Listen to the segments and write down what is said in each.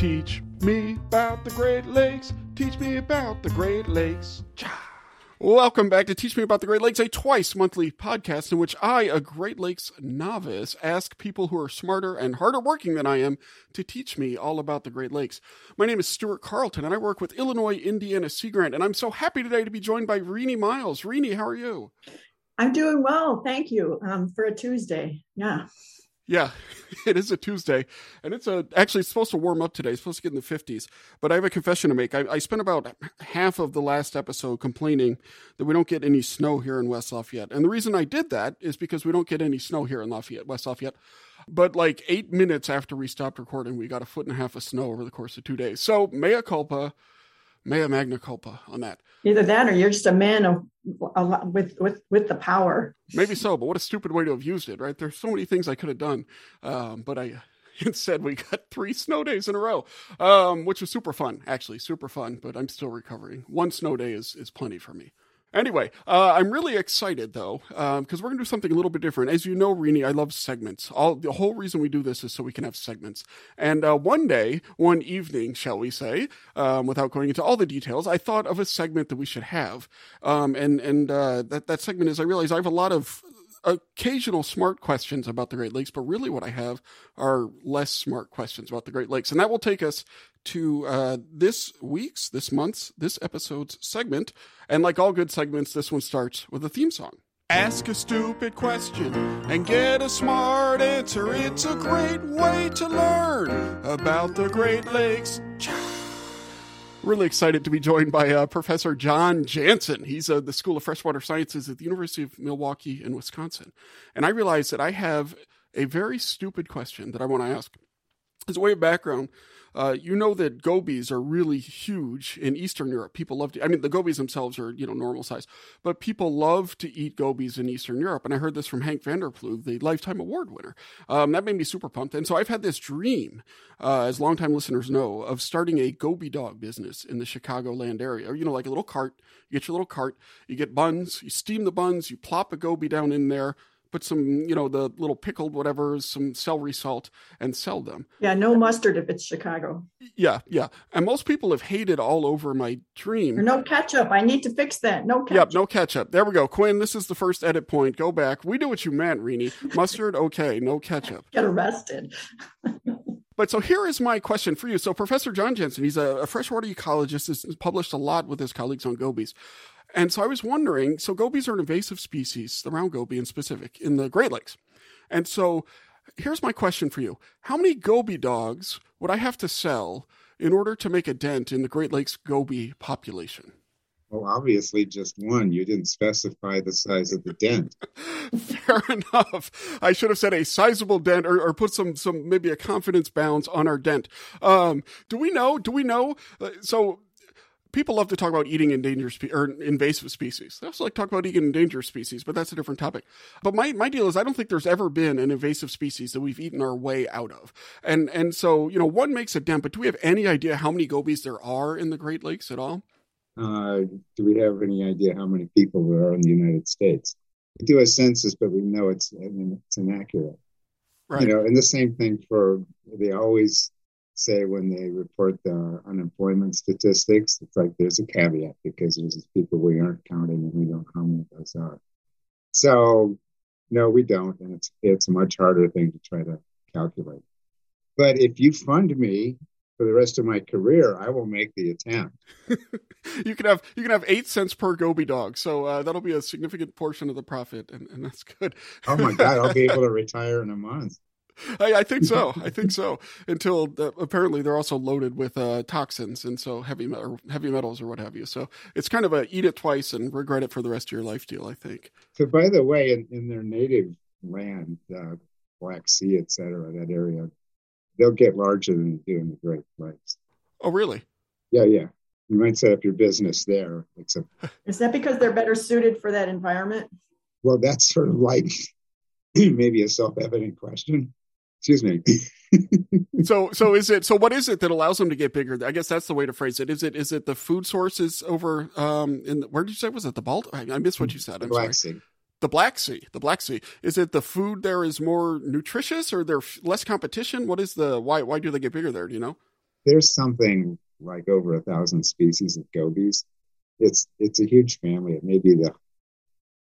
Teach me about the Great Lakes. Teach me about the Great Lakes. Cha. Welcome back to Teach Me About the Great Lakes, a twice monthly podcast in which I, a Great Lakes novice, ask people who are smarter and harder working than I am to teach me all about the Great Lakes. My name is Stuart Carlton, and I work with Illinois Indiana Sea Grant, and I'm so happy today to be joined by Renee Miles. Renee, how are you? I'm doing well, thank you. Um, for a Tuesday, yeah. Yeah, it is a Tuesday, and it's a actually it's supposed to warm up today. It's supposed to get in the fifties. But I have a confession to make. I, I, spent about half of the last episode complaining that we don't get any snow here in West Lafayette, and the reason I did that is because we don't get any snow here in Lafayette, West Lafayette. But like eight minutes after we stopped recording, we got a foot and a half of snow over the course of two days. So mea culpa mea magna culpa on that. Either that, or you're just a man of with with with the power. Maybe so, but what a stupid way to have used it, right? There's so many things I could have done, um, but I instead we got three snow days in a row, um, which was super fun, actually, super fun. But I'm still recovering. One snow day is is plenty for me. Anyway, uh, I'm really excited though because um, we're going to do something a little bit different. As you know, Rini, I love segments. All the whole reason we do this is so we can have segments. And uh, one day, one evening, shall we say, um, without going into all the details, I thought of a segment that we should have. Um, and and uh, that that segment is I realize I have a lot of occasional smart questions about the Great Lakes, but really what I have are less smart questions about the Great Lakes. And that will take us to uh, this week's, this month's, this episode's segment. And like all good segments, this one starts with a theme song. Ask a stupid question and get a smart answer. It's a great way to learn about the Great Lakes. Really excited to be joined by uh, Professor John Janssen. He's uh, the School of Freshwater Sciences at the University of Milwaukee in Wisconsin. And I realize that I have a very stupid question that I want to ask. As a way of background, uh, you know that gobies are really huge in Eastern Europe. People love to, I mean, the gobies themselves are, you know, normal size, but people love to eat gobies in Eastern Europe. And I heard this from Hank Vanderploeg, the Lifetime Award winner. Um, that made me super pumped. And so I've had this dream, uh, as longtime listeners know, of starting a goby dog business in the Chicagoland area. You know, like a little cart. You get your little cart, you get buns, you steam the buns, you plop a goby down in there, put some, you know, the little pickled whatever, some celery salt, and sell them. Yeah, no mustard if it's Chicago. Yeah, yeah. And most people have hated all over my dream. Or no ketchup. I need to fix that. No ketchup. Yep, no ketchup. There we go. Quinn, this is the first edit point. Go back. We do what you meant, Rini. Mustard, okay. No ketchup. Get arrested. But so here is my question for you. So Professor John Janssen, he's a, a freshwater ecologist, has published a lot with his colleagues on gobies. And so I was wondering so gobies are an invasive species, the round goby in specific, in the Great Lakes. And so here's my question for you How many goby dogs would I have to sell in order to make a dent in the Great Lakes goby population? Well, obviously, just one. You didn't specify the size of the dent. Fair enough. I should have said a sizable dent, or, or put some some maybe a confidence bounds on our dent. Um, do we know? Do we know? Uh, so people love to talk about eating endangered spe- or invasive species. They also like to talk about eating endangered species, but that's a different topic. But my, my deal is I don't think there's ever been an invasive species that we've eaten our way out of. And and so, you know, one makes a dent, but do we have any idea how many gobies there are in the Great Lakes at all? Uh, do we have any idea how many people there are in the United States? We do a census, but we know it's I mean, it's inaccurate. Right. You know, and the same thing for they always say when they report the unemployment statistics, it's like there's a caveat because there's people we aren't counting and we don't know how many those are. So no, we don't, and it's it's a much harder thing to try to calculate. But if you fund me for the rest of my career, I will make the attempt. you can have you can have eight cents per goby dog, so uh, that'll be a significant portion of the profit, and, and that's good. oh my god, I'll be able to retire in a month. I, I, think so. I think so. Until uh, apparently they're also loaded with uh, toxins and so heavy metal, heavy metals or what have you. So it's kind of a eat it twice and regret it for the rest of your life deal. I think. So by the way, in, in their native land, uh, Black Sea, etc., that area, they'll get larger than they do in the Great Lakes. Oh, really? Yeah, yeah. You might set up your business there. Except, is that because they're better suited for that environment? Well, that's sort of like maybe a self-evident question excuse me. So so is it so what is it that allows them to get bigger? I guess that's the way to phrase it. Is it is it the food sources over um in where did you say was it the balt i, I missed what you said i'm black sorry. Sea. the black sea the black sea. Is it the food there is more nutritious or there's less competition? What is the why why do they get bigger there do you know? There's something like over a thousand species of gobies. It's it's a huge family. It may be the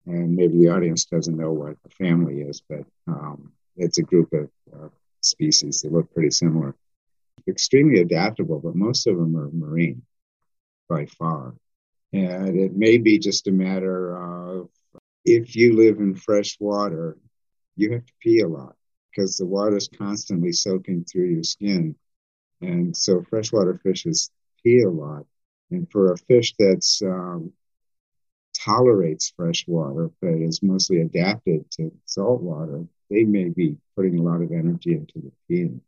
and maybe the audience doesn't know what a family is, but um, it's a group of species that look pretty similar. Extremely adaptable, but most of them are marine by far. And it may be just a matter of if you live in fresh water, you have to pee a lot because the water is constantly soaking through your skin. And so freshwater fishes pee a lot. And for a fish that's um, tolerates fresh water but is mostly adapted to salt water, they may be putting a lot of energy into the peeing.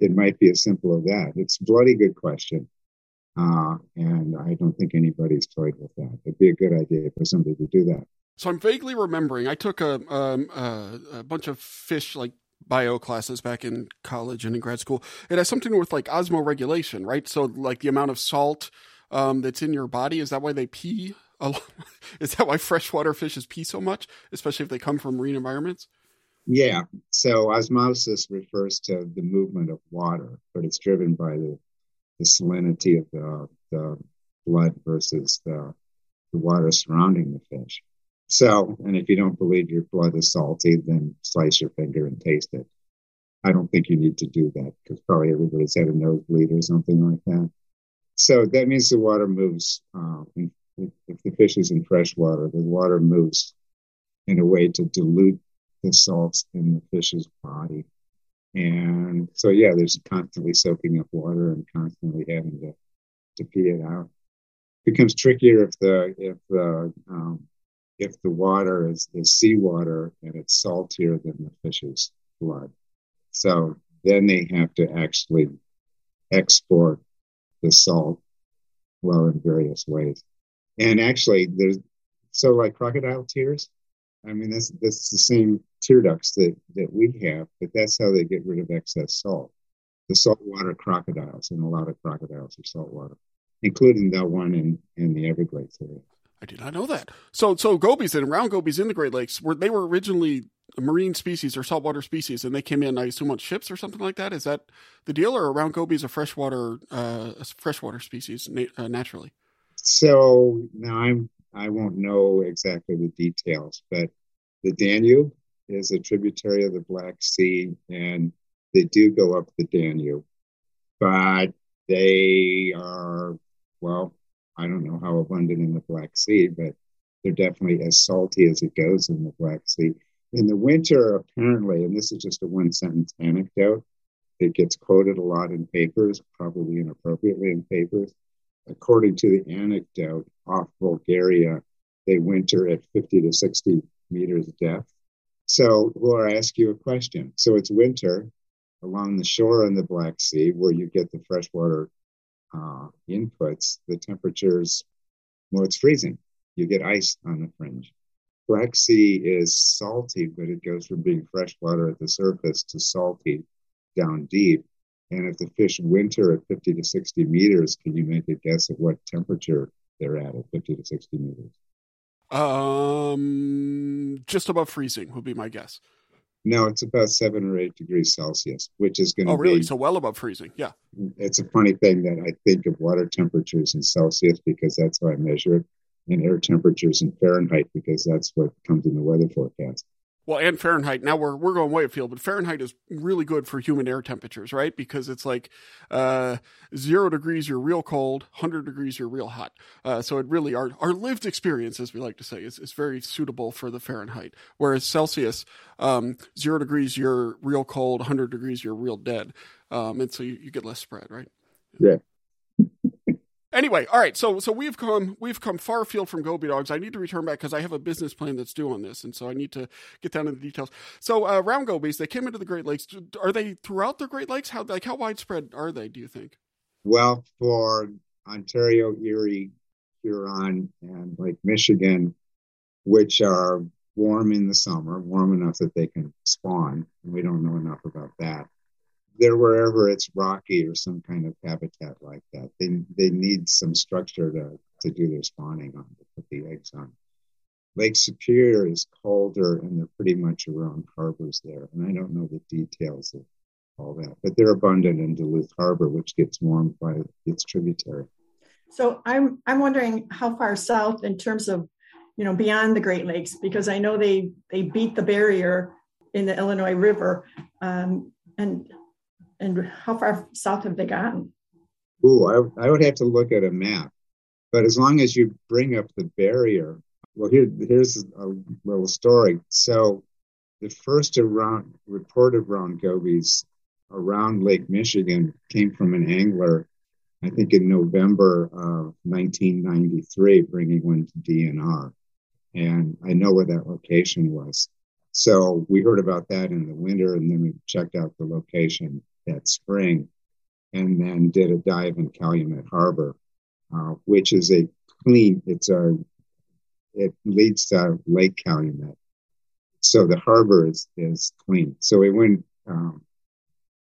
It might be as simple as that. It's a bloody good question. Uh, and I don't think anybody's toyed with that. It'd be a good idea for somebody to do that. So I'm vaguely remembering I took a, um, a, a bunch of fish like bio classes back in college and in grad school. It has something with like osmoregulation, right? So like the amount of salt um, that's in your body is that why they pee? is that why freshwater fishes pee so much, especially if they come from marine environments? Yeah. So osmosis refers to the movement of water, but it's driven by the the salinity of the, the blood versus the, the water surrounding the fish. So, and if you don't believe your blood is salty, then slice your finger and taste it. I don't think you need to do that because probably everybody's had a nosebleed or something like that. So that means the water moves. Uh, if, if the fish is in fresh water, the water moves in a way to dilute the salts in the fish's body. And so, yeah, there's constantly soaking up water and constantly having to, to pee it out. It becomes trickier if the if the um, if the water is, is seawater and it's saltier than the fish's blood. So then they have to actually export the salt well in various ways. And actually, there's so like crocodile tears. I mean, that's that's the same tear ducts that that we have, but that's how they get rid of excess salt. The saltwater crocodiles, and a lot of crocodiles are saltwater, including that one in in the Everglades area. I did not know that. So, so gobies and round gobies in the Great Lakes were they were originally marine species or saltwater species, and they came in, I assume, on ships or something like that. Is that the deal, or round gobies a freshwater uh, a freshwater species na- uh, naturally? So now I'm I won't know exactly the details, but the Danube is a tributary of the Black Sea, and they do go up the Danube, but they are well I don't know how abundant in the Black Sea, but they're definitely as salty as it goes in the Black Sea. In the winter, apparently, and this is just a one sentence anecdote, it gets quoted a lot in papers, probably inappropriately in papers. According to the anecdote, off Bulgaria, they winter at 50 to 60 meters depth. So, Laura, I ask you a question. So it's winter along the shore in the Black Sea where you get the freshwater uh, inputs, the temperatures, well, it's freezing. You get ice on the fringe. Black Sea is salty, but it goes from being freshwater at the surface to salty down deep. And if the fish winter at 50 to 60 meters, can you make a guess at what temperature they're at at 50 to 60 meters? Um, just above freezing would be my guess. No, it's about seven or eight degrees Celsius, which is going to. Oh, really? Be, so well above freezing. Yeah. It's a funny thing that I think of water temperatures in Celsius because that's how I measure it, and air temperatures in Fahrenheit because that's what comes in the weather forecast well, and Fahrenheit. Now we're we're going way afield, but Fahrenheit is really good for human air temperatures, right? Because it's like uh, zero degrees, you're real cold. Hundred degrees, you're real hot. Uh, so it really our our lived experience, as we like to say, is is very suitable for the Fahrenheit. Whereas Celsius, um, zero degrees, you're real cold. Hundred degrees, you're real dead. Um, and so you, you get less spread, right? Yeah. Anyway, all right. So so we've come we've come far afield from Goby dogs. I need to return back because I have a business plan that's due on this, and so I need to get down to the details. So uh, round gobies, they came into the Great Lakes. Are they throughout the Great Lakes? How like how widespread are they? Do you think? Well, for Ontario, Erie, Huron, and Lake Michigan, which are warm in the summer, warm enough that they can spawn. And we don't know enough about that they're wherever it's rocky or some kind of habitat like that. They they need some structure to to do their spawning on to put the eggs on. Lake Superior is colder and they're pretty much around harbors there. And I don't know the details of all that. But they're abundant in Duluth Harbor, which gets warmed by its tributary. So I'm I'm wondering how far south in terms of you know beyond the Great Lakes because I know they they beat the barrier in the Illinois River, um, and and how far south have they gotten? Ooh, I, I would have to look at a map, but as long as you bring up the barrier, well, here here's a little story. So the first around report of round gobies around Lake Michigan came from an angler, I think in November of 1993, bringing one to DNR. And I know where that location was. So we heard about that in the winter, and then we checked out the location that spring, and then did a dive in Calumet Harbor, uh, which is a clean. It's a it leads to Lake Calumet, so the harbor is is clean. So we went um,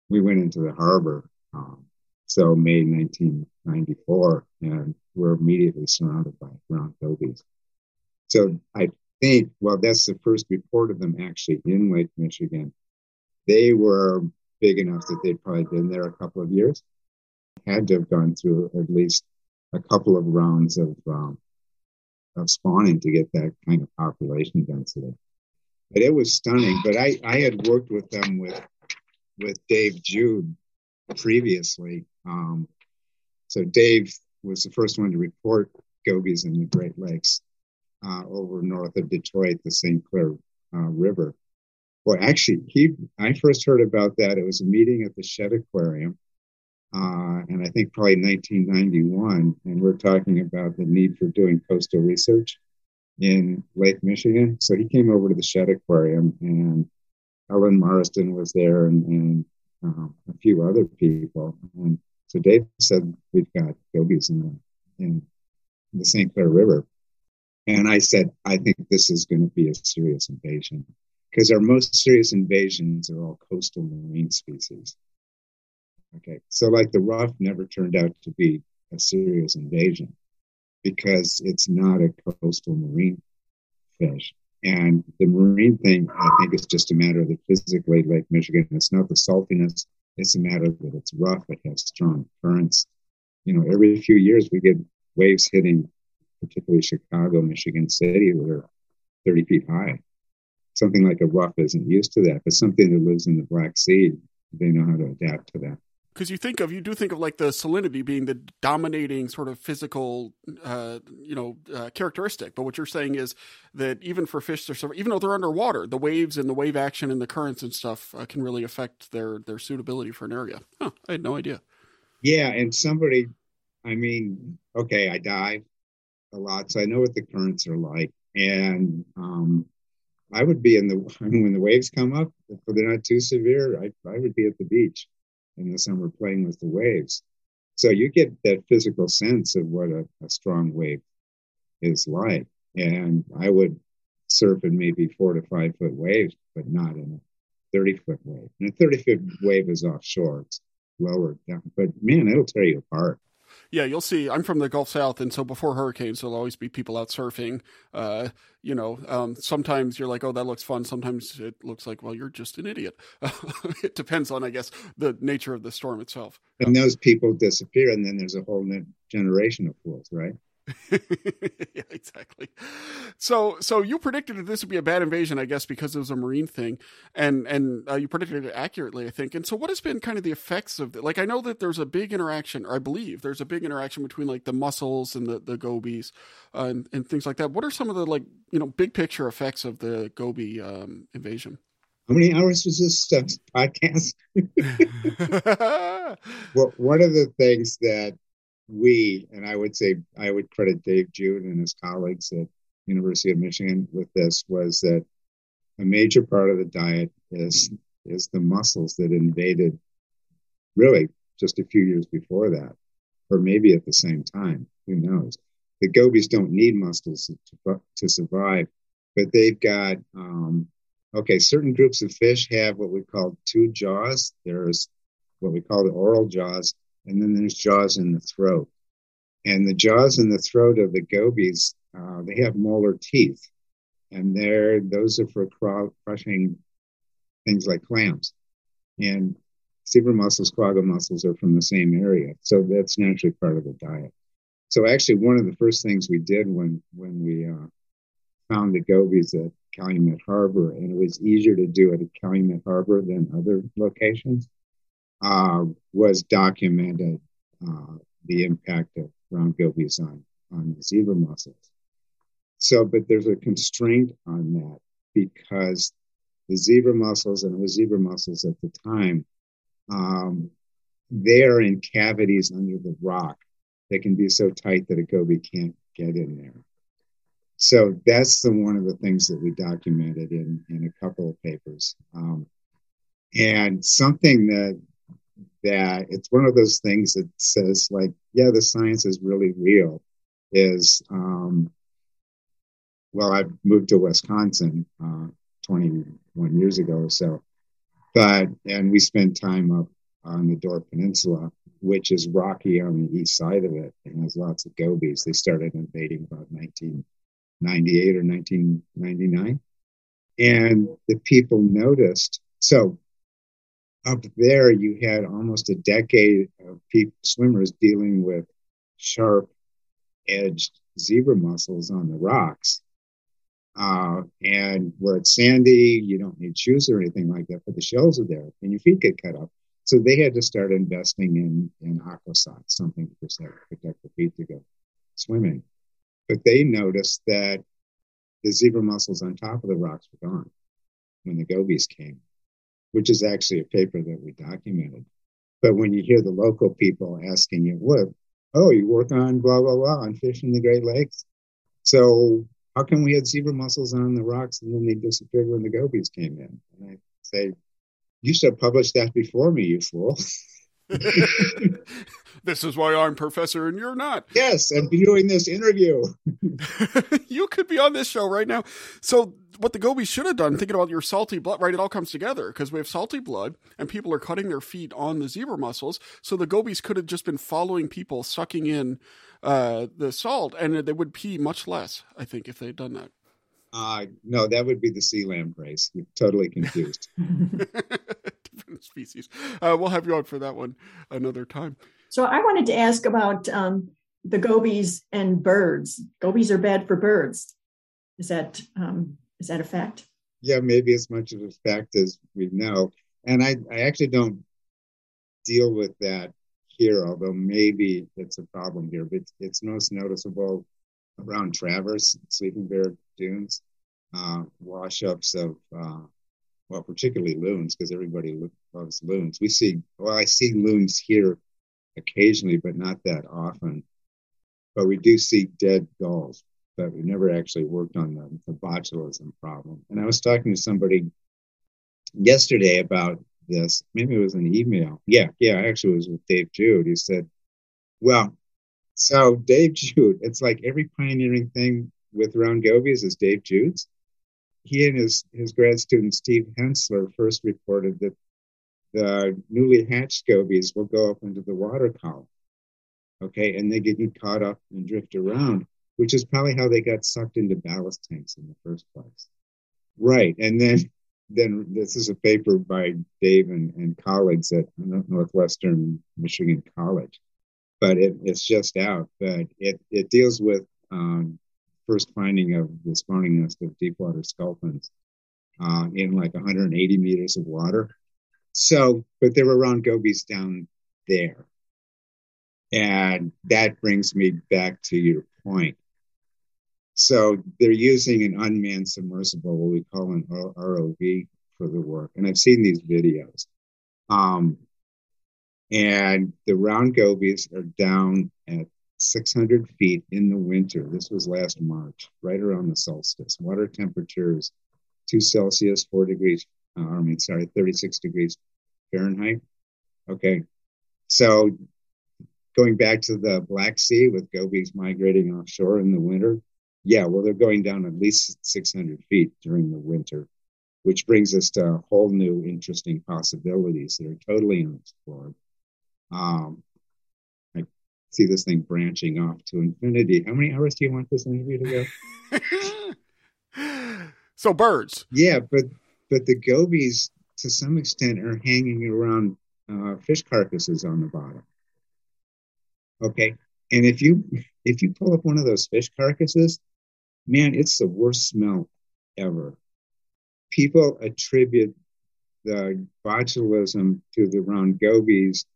we went into the harbor. Um, so May 1994, and we're immediately surrounded by round gobies. So I think, well, that's the first report of them actually in Lake Michigan. They were big enough that they'd probably been there a couple of years. Had to have gone through at least a couple of rounds of um, of spawning to get that kind of population density. But it was stunning. But I, I had worked with them with with Dave Jude previously. Um, so Dave was the first one to report gobies in the Great Lakes uh, over north of Detroit, the St. Clair uh, River. Well, actually, he I first heard about that. It was a meeting at the Shedd Aquarium, uh, and I think probably 1991. And we're talking about the need for doing coastal research in Lake Michigan. So he came over to the Shedd Aquarium, and Ellen Marsden was there, and, and um, a few other people. And so Dave said, "We've got gobies in the in the St. Clair River." And I said, I think this is going to be a serious invasion because our most serious invasions are all coastal marine species. Okay, so like the ruffe never turned out to be a serious invasion because it's not a coastal marine fish. And the marine thing, I think, is just a matter of the physically Lake Michigan. It's not the saltiness, it's a matter that it's rough, it has strong currents. You know, every few years we get waves hitting particularly Chicago, Michigan City, that are 30 feet high. Something like a ruffe isn't used to that, but something that lives in the Black Sea, they know how to adapt to that. Because you think of you do think of like the salinity being the dominating sort of physical, uh, you know, uh, characteristic. But what you're saying is that even for fish, they're even though they're underwater, the waves and the wave action and the currents and stuff uh, can really affect their their suitability for an area. Huh, I had no idea. Yeah, and somebody, I mean, okay, I dive, a lot, so I know what the currents are like. And um, I would be in the when the waves come up, if they're not too severe, I, I would be at the beach in the summer playing with the waves. So you get that physical sense of what a, a strong wave is like. And I would surf in maybe four to five foot waves, but not in a 30 foot wave. And a 30 foot wave is offshore, it's lower down. But man, it'll tear you apart yeah, you'll see. I'm from the Gulf South, and so before hurricanes, there'll always be people out surfing. Uh, you know, um, sometimes you're like, "Oh, that looks fun." Sometimes it looks like, "Well, you're just an idiot." it depends on, I guess, the nature of the storm itself. And those people disappear, and then there's a whole new generation of fools, right? yeah, exactly. So, so you predicted that this would be a bad invasion, I guess, because it was a marine thing, and and uh, you predicted it accurately, I think. And so, what has been kind of the effects of it? Like, I know that there's a big interaction, or I believe there's a big interaction between like the mussels and the the gobies, uh, and and things like that. What are some of the like you know big picture effects of the goby um, invasion? How many hours was this stuff podcast? well, one of the things that we, and I would say I would credit Dave Jude and his colleagues at University of Michigan with this, was that a major part of the diet is is the mussels that invaded really just a few years before that, or maybe at the same time. Who knows? The gobies don't need mussels to, to survive, but they've got um, okay. Certain groups of fish have what we call two jaws. There's what we call the oral jaws, and then there's jaws in the throat. And the jaws in the throat of the gobies, uh, they have molar teeth, and they're those are for crushing things like clams. And zebra mussels, quagga mussels are from the same area. So that's naturally part of the diet. So actually, one of the first things we did when when we uh, found the gobies at Calumet Harbor, and it was easier to do it at Calumet Harbor than other locations, uh, was documented uh, the impact of round gobies on on the zebra mussels. So, but there's a constraint on that because the zebra mussels, and it was zebra mussels at the time, um, they are in cavities under the rock that can be so tight that a goby can't get in there. So that's the one of the things that we documented in in a couple of papers, um, and something that that it's one of those things that says like, yeah, the science is really real. Is um, well, I moved to Wisconsin uh, 21 years ago or so, but and we spent time up on the Door Peninsula, which is rocky on the east side of it and has lots of gobies. They started invading about 1998 or 1999. And the people noticed. So up there, you had almost a decade of people, swimmers dealing with sharp edged zebra mussels on the rocks. Uh, and where it's sandy, you don't need shoes or anything like that, but the shells are there and your feet get cut up. So they had to start investing in, in something to protect, protect the feet to go swimming. But they noticed that the zebra mussels on top of the rocks were gone when the gobies came, which is actually a paper that we documented. But when you hear the local people asking you, what, oh, you work on blah, blah, blah, on fish in the Great Lakes. So how come we had zebra mussels on the rocks and then they disappeared when the gobies came in? And I say, you should have published that before me, you fool. this is why I'm professor and you're not. Yes, I'm doing this interview. you could be on this show right now. So, what the gobies should have done, thinking about your salty blood, right? It all comes together because we have salty blood and people are cutting their feet on the zebra mussels. So, the gobies could have just been following people, sucking in uh, the salt, and they would pee much less, I think, if they'd done that. Uh, no, that would be the sea lampreys. You're totally confused. Different species. Uh, we'll have you on for that one another time. So I wanted to ask about um, the gobies and birds. Gobies are bad for birds. Is that um, is that a fact? Yeah, maybe as much of a fact as we know. And I, I actually don't deal with that here, although maybe it's a problem here, but it's most noticeable around Traverse, Sleeping Bear Dunes, uh, wash-ups of, uh, well, particularly loons, because everybody loves loons. We see, well, I see loons here occasionally, but not that often. But we do see dead gulls, but we never actually worked on the, the botulism problem. And I was talking to somebody yesterday about this. Maybe it was an email. Yeah, yeah, I actually, it was with Dave Jude. He said, well, so Dave Jude, it's like every pioneering thing with round gobies is Dave Jude's. He and his, his grad student Steve Hensler first reported that the newly hatched gobies will go up into the water column. Okay, and they get caught up and drift around, which is probably how they got sucked into ballast tanks in the first place. Right, and then then this is a paper by Dave and, and colleagues at Northwestern Michigan College but it, it's just out. But it, it deals with um, first finding of the spawning nest of deepwater sculpins uh, in like 180 meters of water. So, but there were round gobies down there. And that brings me back to your point. So they're using an unmanned submersible, what we call an ROV for the work. And I've seen these videos. Um, and the round gobies are down at 600 feet in the winter. This was last March, right around the solstice. Water temperatures two Celsius, four degrees. Uh, I mean, sorry, 36 degrees Fahrenheit. Okay, so going back to the Black Sea with gobies migrating offshore in the winter, yeah, well, they're going down at least 600 feet during the winter, which brings us to a whole new interesting possibilities that are totally unexplored. Um, I see this thing branching off to infinity. How many hours do you want this interview to go? so birds. Yeah, but but the gobies to some extent are hanging around uh, fish carcasses on the bottom. Okay, and if you if you pull up one of those fish carcasses, man, it's the worst smell ever. People attribute the botulism to the round gobies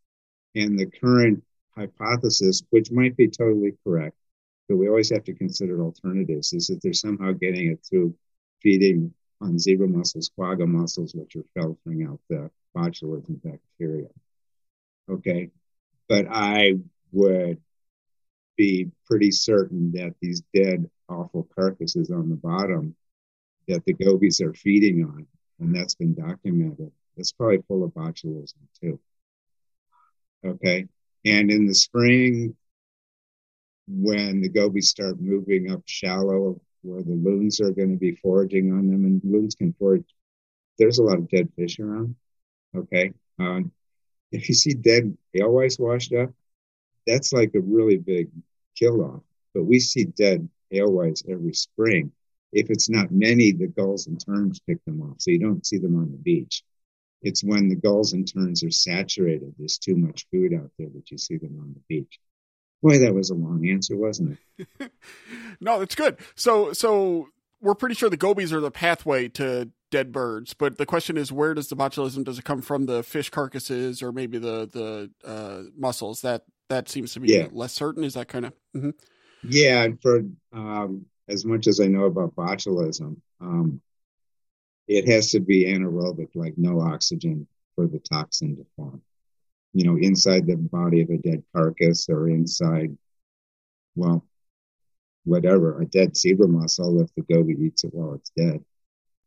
and the current hypothesis, which might be totally correct, but we always have to consider alternatives, is that they're somehow getting it through feeding on zebra mussels, quagga mussels, which are filtering out the botulism bacteria. Okay. But I would be pretty certain that these dead, awful carcasses on the bottom that the gobies are feeding on, and that's been documented, it's probably full of botulism too. Okay. And in the spring, when the gobies start moving up shallow where the loons are going to be foraging on them, and loons can forage, there's a lot of dead fish around. Okay. Um, if you see dead alewives washed up, that's like a really big kill off. But we see dead alewives every spring. If it's not many, the gulls and terns pick them off. So you don't see them on the beach. It's when the gulls and terns are saturated, there's too much food out there that you see them on the beach. Boy, that was a long answer, wasn't it? no, it's good. So, so we're pretty sure the gobies are the pathway to dead birds, but the question is, where does the botulism? Does it come from the fish carcasses or maybe the the uh, mussels? That that seems to be yeah. less certain. Is that kind of? Mm-hmm. Yeah, and for um, as much as I know about botulism, um, it has to be anaerobic, like no oxygen, for the toxin to form. You know, inside the body of a dead carcass or inside, well, whatever, a dead zebra mussel if the goby eats it while it's dead.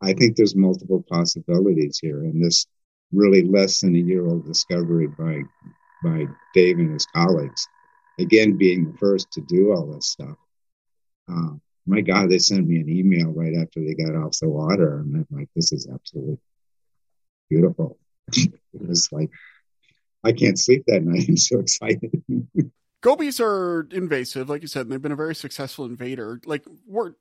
I think there's multiple possibilities here, and this really less than a year old discovery by by Dave and his colleagues. Again, being the first to do all this stuff. Uh, my God, they sent me an email right after they got off the water, and I'm like, "This is absolutely beautiful." it was like I can't sleep that night. I'm so excited. Gobies are invasive, like you said, and they've been a very successful invader. Like, we're,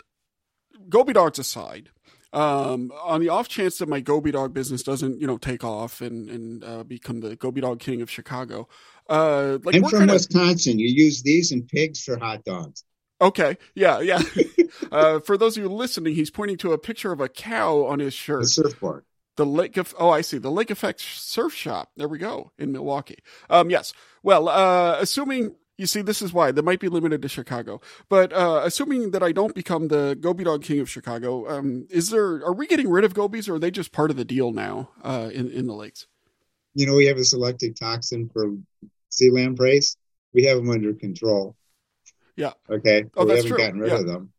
Goby dogs aside, um, on the off chance that my Goby dog business doesn't, you know, take off and and uh, become the Goby dog king of Chicago, uh, like I'm from Wisconsin. You use these and pigs for hot dogs. Okay, yeah, yeah. uh, for those of you listening, he's pointing to a picture of a cow on his shirt. A surfboard. The Lake of oh, I see the Lake Effect Surf Shop. There we go in Milwaukee. Um, yes. Well, uh, assuming you see, this is why they might be limited to Chicago. But uh, assuming that I don't become the Goby Dog King of Chicago, um, is there? Are we getting rid of gobies, or are they just part of the deal now uh, in in the lakes? You know, we have a selective toxin for sea lampreys. We have them under control. Yeah. Okay. Oh, we that's haven't true. gotten rid yeah. of them.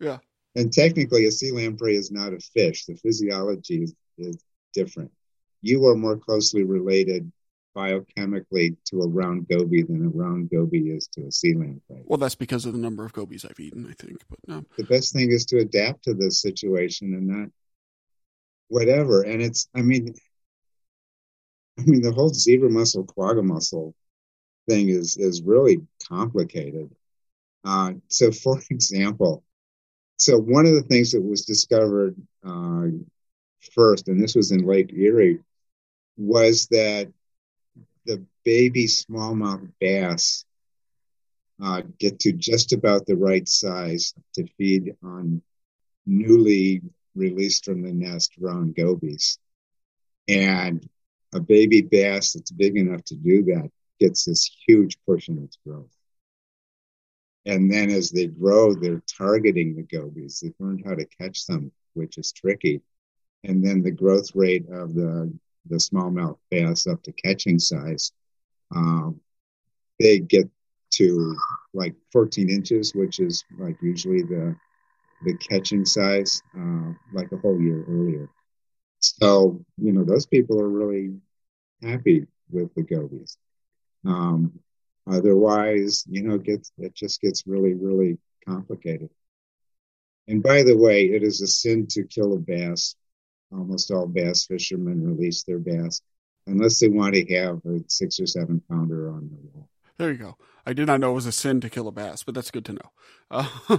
Yeah. And technically, a sea lamprey is not a fish. The physiology is, is different. You are more closely related biochemically to a round goby than a round goby is to a sea lamprey. Well, that's because of the number of gobies I've eaten, I think. But no. The best thing is to adapt to this situation and not whatever. And it's, I mean, I mean, the whole zebra mussel, quagga mussel thing is is really complicated. Uh, so, for example, so one of the things that was discovered uh, first, and this was in Lake Erie, was that the baby smallmouth bass uh, get to just about the right size to feed on newly released from the nest round gobies. And a baby bass that's big enough to do that gets this huge push in its growth. And then as they grow, they're targeting the gobies. They've learned how to catch them, which is tricky. And then the growth rate of the the smallmouth bass up to catching size, um, they get to like 14 inches, which is like usually the the catching size, uh, like a whole year earlier. So you know those people are really happy with the gobies. Um, otherwise, you know, it gets it just gets really really complicated. And by the way, it is a sin to kill a bass almost all bass fishermen release their bass unless they want to have a six or seven pounder on the wall. There you go. I did not know it was a sin to kill a bass, but that's good to know. Uh,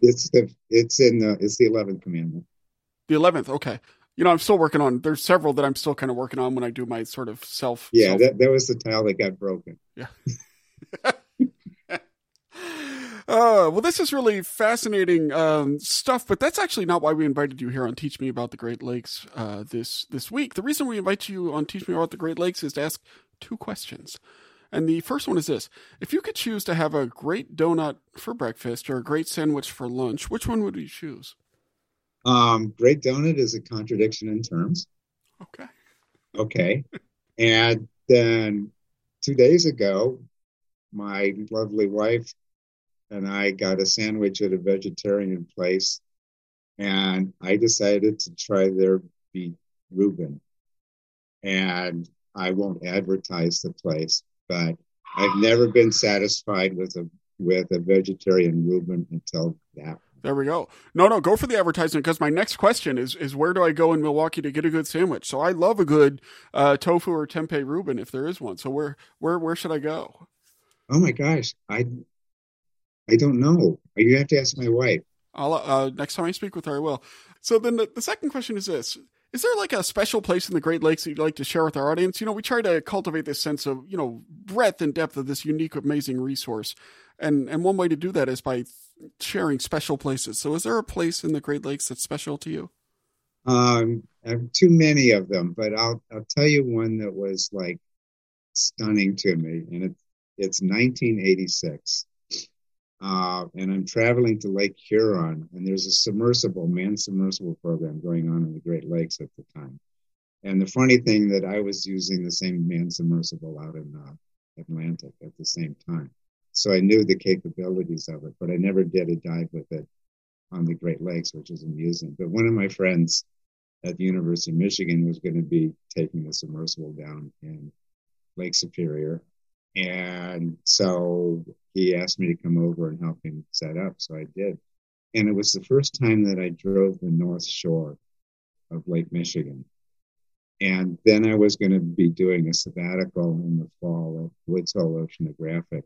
it's the it's in the it's the eleventh commandment. The eleventh, okay. you know, I'm still working on. There's several that I'm still kind of working on when I do my sort of self. Yeah, self- that that was the tile that got broken. Yeah. Uh, well, this is really fascinating um, stuff, but that's actually not why we invited you here on Teach Me About the Great Lakes uh, this this week. The reason we invite you on Teach Me About the Great Lakes is to ask two questions. And the first one is this If you could choose to have a great donut for breakfast or a great sandwich for lunch, which one would you choose? Um, great donut is a contradiction in terms. Okay. Okay. and then two days ago, my lovely wife and I got a sandwich at a vegetarian place, and I decided to try their beet Reuben. And I won't advertise the place, but I've never been satisfied with a with a vegetarian Reuben until that. There we go. No, no, go for the advertisement because my next question is is where do I go in Milwaukee to get a good sandwich? So I love a good uh, tofu or tempeh Reuben if there is one. So where where where should I go? Oh my gosh, I I don't know. You have to ask my wife. I'll uh, next time I speak with her, I will. So then the, the second question is this: Is there like a special place in the Great Lakes that you'd like to share with our audience? You know, we try to cultivate this sense of you know breadth and depth of this unique, amazing resource, and and one way to do that is by sharing special places. So, is there a place in the Great Lakes that's special to you? Um, I have too many of them, but I'll I'll tell you one that was like stunning to me, and it, it's 1986 uh, and I'm traveling to Lake Huron, and there's a submersible, man submersible program going on in the Great Lakes at the time. And the funny thing that I was using the same man submersible out in uh, Atlantic at the same time. So I knew the capabilities of it, but I never did a dive with it on the Great Lakes, which is amusing. But one of my friends at the University of Michigan was going to be taking the submersible down in Lake Superior. And so he asked me to come over and help him set up. So I did. And it was the first time that I drove the North Shore of Lake Michigan. And then I was going to be doing a sabbatical in the fall at Woods Hole Oceanographic.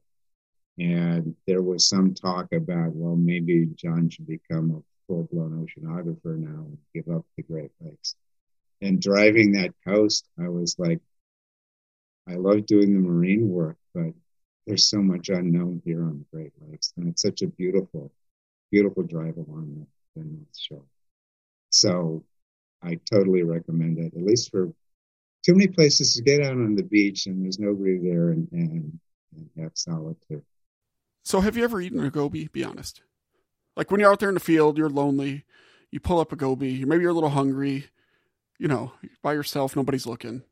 And there was some talk about, well, maybe John should become a full blown oceanographer now and give up the Great Lakes. And driving that coast, I was like, I love doing the marine work, but there's so much unknown here on the Great Lakes, and it's such a beautiful, beautiful drive along the, the North Shore. So I totally recommend it, at least for too many places to get out on the beach and there's nobody there and, and, and have solitude. So have you ever eaten a goby? Be honest. Like when you're out there in the field, you're lonely, you pull up a goby, maybe you're a little hungry, you know, by yourself, nobody's looking.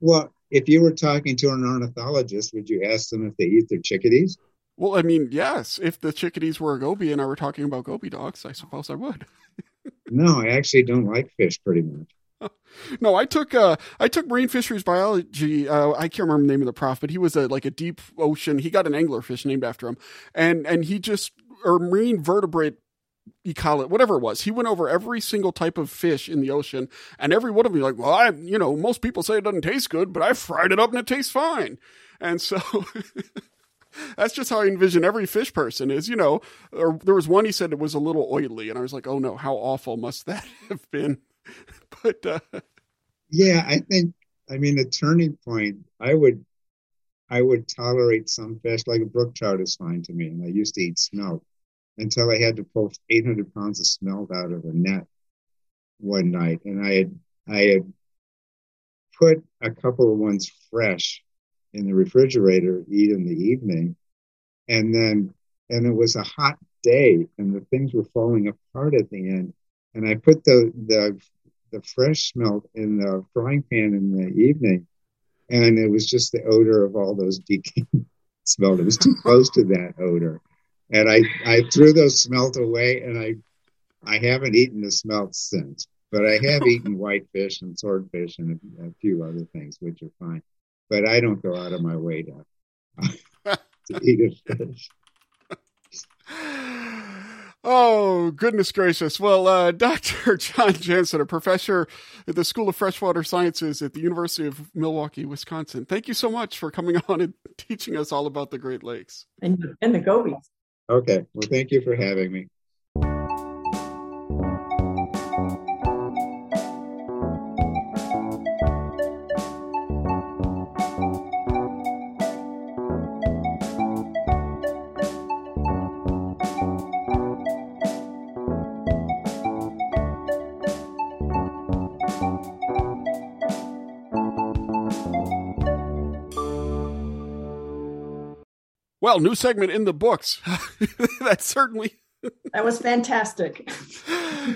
Well, if you were talking to an ornithologist, would you ask them if they eat their chickadees? Well, I mean, yes. If the chickadees were a goby and I were talking about goby dogs, I suppose I would. no, I actually don't like fish pretty much. No, I took uh, I took marine fisheries biology. Uh, I can't remember the name of the prof, but he was a like a deep ocean. He got an anglerfish named after him, and and he just or marine vertebrate it whatever it was. He went over every single type of fish in the ocean, and every one of them, like, well, I, you know, most people say it doesn't taste good, but I fried it up and it tastes fine. And so that's just how I envision every fish person is, you know. Or there was one he said it was a little oily, and I was like, oh no, how awful must that have been? but uh, yeah, I think, I mean, a turning point. I would, I would tolerate some fish like a brook trout is fine to me, and I used to eat smelt until I had to pull 800 pounds of smelt out of a net one night, and I had I had put a couple of ones fresh in the refrigerator eat in the evening, and then and it was a hot day, and the things were falling apart at the end, and I put the the the fresh smelt in the frying pan in the evening, and it was just the odor of all those decaying smelt. It was too close to that odor and I I threw those smelt away, and I I haven't eaten the smelt since. But I have eaten whitefish and swordfish and a, a, few other things, which are fine. But I don't go out of my way to, to eat a fish. Oh, goodness gracious. Well, uh, Dr. John Janssen, a professor at the School of Freshwater Sciences at the University of Milwaukee, Wisconsin. Thank you so much for coming on and teaching us all about the Great Lakes. And, and the gobies. Okay. Well, thank you for having me. Well, new segment in the books. That's certainly that was fantastic.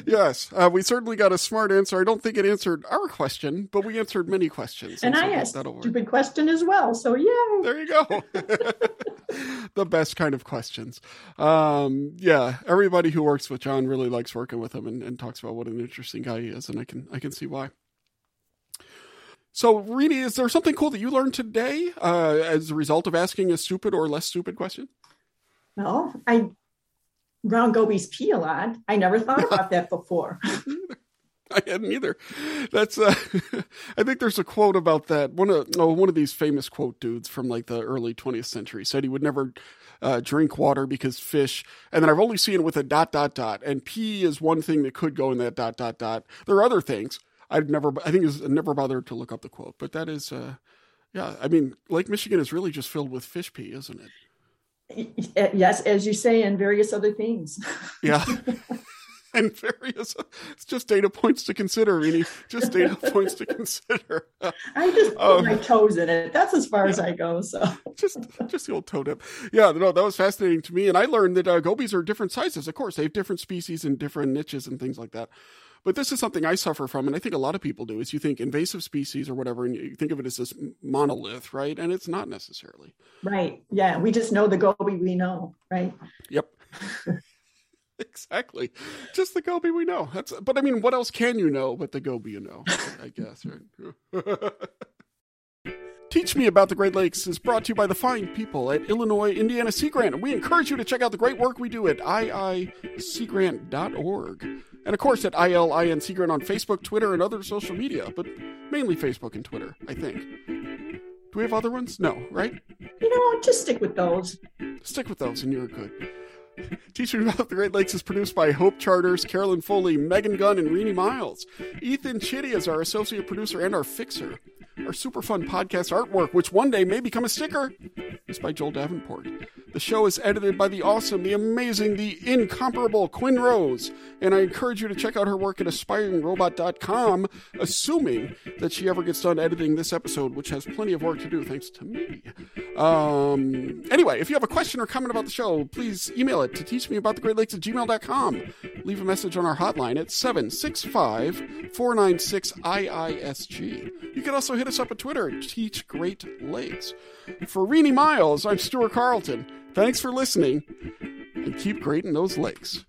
yes, uh, we certainly got a smart answer. I don't think it answered our question, but we answered many questions. And, and so I asked a stupid question as well. So yeah, there you go. the best kind of questions. Um, yeah, everybody who works with John really likes working with him and, and talks about what an interesting guy he is, and I can I can see why. So, Rini, is there something cool that you learned today uh, as a result of asking a stupid or less stupid question? Well, I round gobies pee a lot. I never thought about that before. I hadn't either. That's uh, I think there's a quote about that. One of oh, one of these famous quote dudes from like the early 20th century said he would never uh, drink water because fish. And then I've only seen it with a dot dot dot. And pee is one thing that could go in that dot dot dot. There are other things. I've never. I think I never bothered to look up the quote, but that is. Uh, yeah, I mean, Lake Michigan is really just filled with fish pee, isn't it? Yes, as you say, and various other things. Yeah. and various it's just data points to consider really just data points to consider i just put um, my toes in it that's as far yeah. as i go so just just the old toe dip yeah no that was fascinating to me and i learned that uh, gobies are different sizes of course they have different species and different niches and things like that but this is something I suffer from, and I think a lot of people do. Is you think invasive species or whatever, and you think of it as this monolith, right? And it's not necessarily. Right. Yeah. We just know the goby we know, right? Yep. exactly. Just the goby we know. That's. But I mean, what else can you know but the goby you know? I guess. Right. Teach Me About the Great Lakes is brought to you by the fine people at Illinois Indiana Sea Grant. And we encourage you to check out the great work we do at iiseagrant.org. And of course at ILIN Sea Grant on Facebook, Twitter, and other social media, but mainly Facebook and Twitter, I think. Do we have other ones? No, right? You know, just stick with those. Stick with those, and you're good. Teach Me About the Great Lakes is produced by Hope Charters, Carolyn Foley, Megan Gunn, and Rini Miles. Ethan Chitty is our associate producer and our fixer. Our super fun podcast artwork, which one day may become a sticker, is by Joel Davenport. The show is edited by the awesome, the amazing, the incomparable Quinn Rose, and I encourage you to check out her work at aspiringrobot.com, assuming that she ever gets done editing this episode, which has plenty of work to do thanks to me. Um, anyway, if you have a question or comment about the show, please email it to teachmeaboutthegreatlakes at gmail.com. Leave a message on our hotline at 765 496 IISG. You can also hit us up at Twitter Teach Great Lakes. For Rini Miles, I'm Stuart Carlton. Thanks for listening and keep grading those lakes.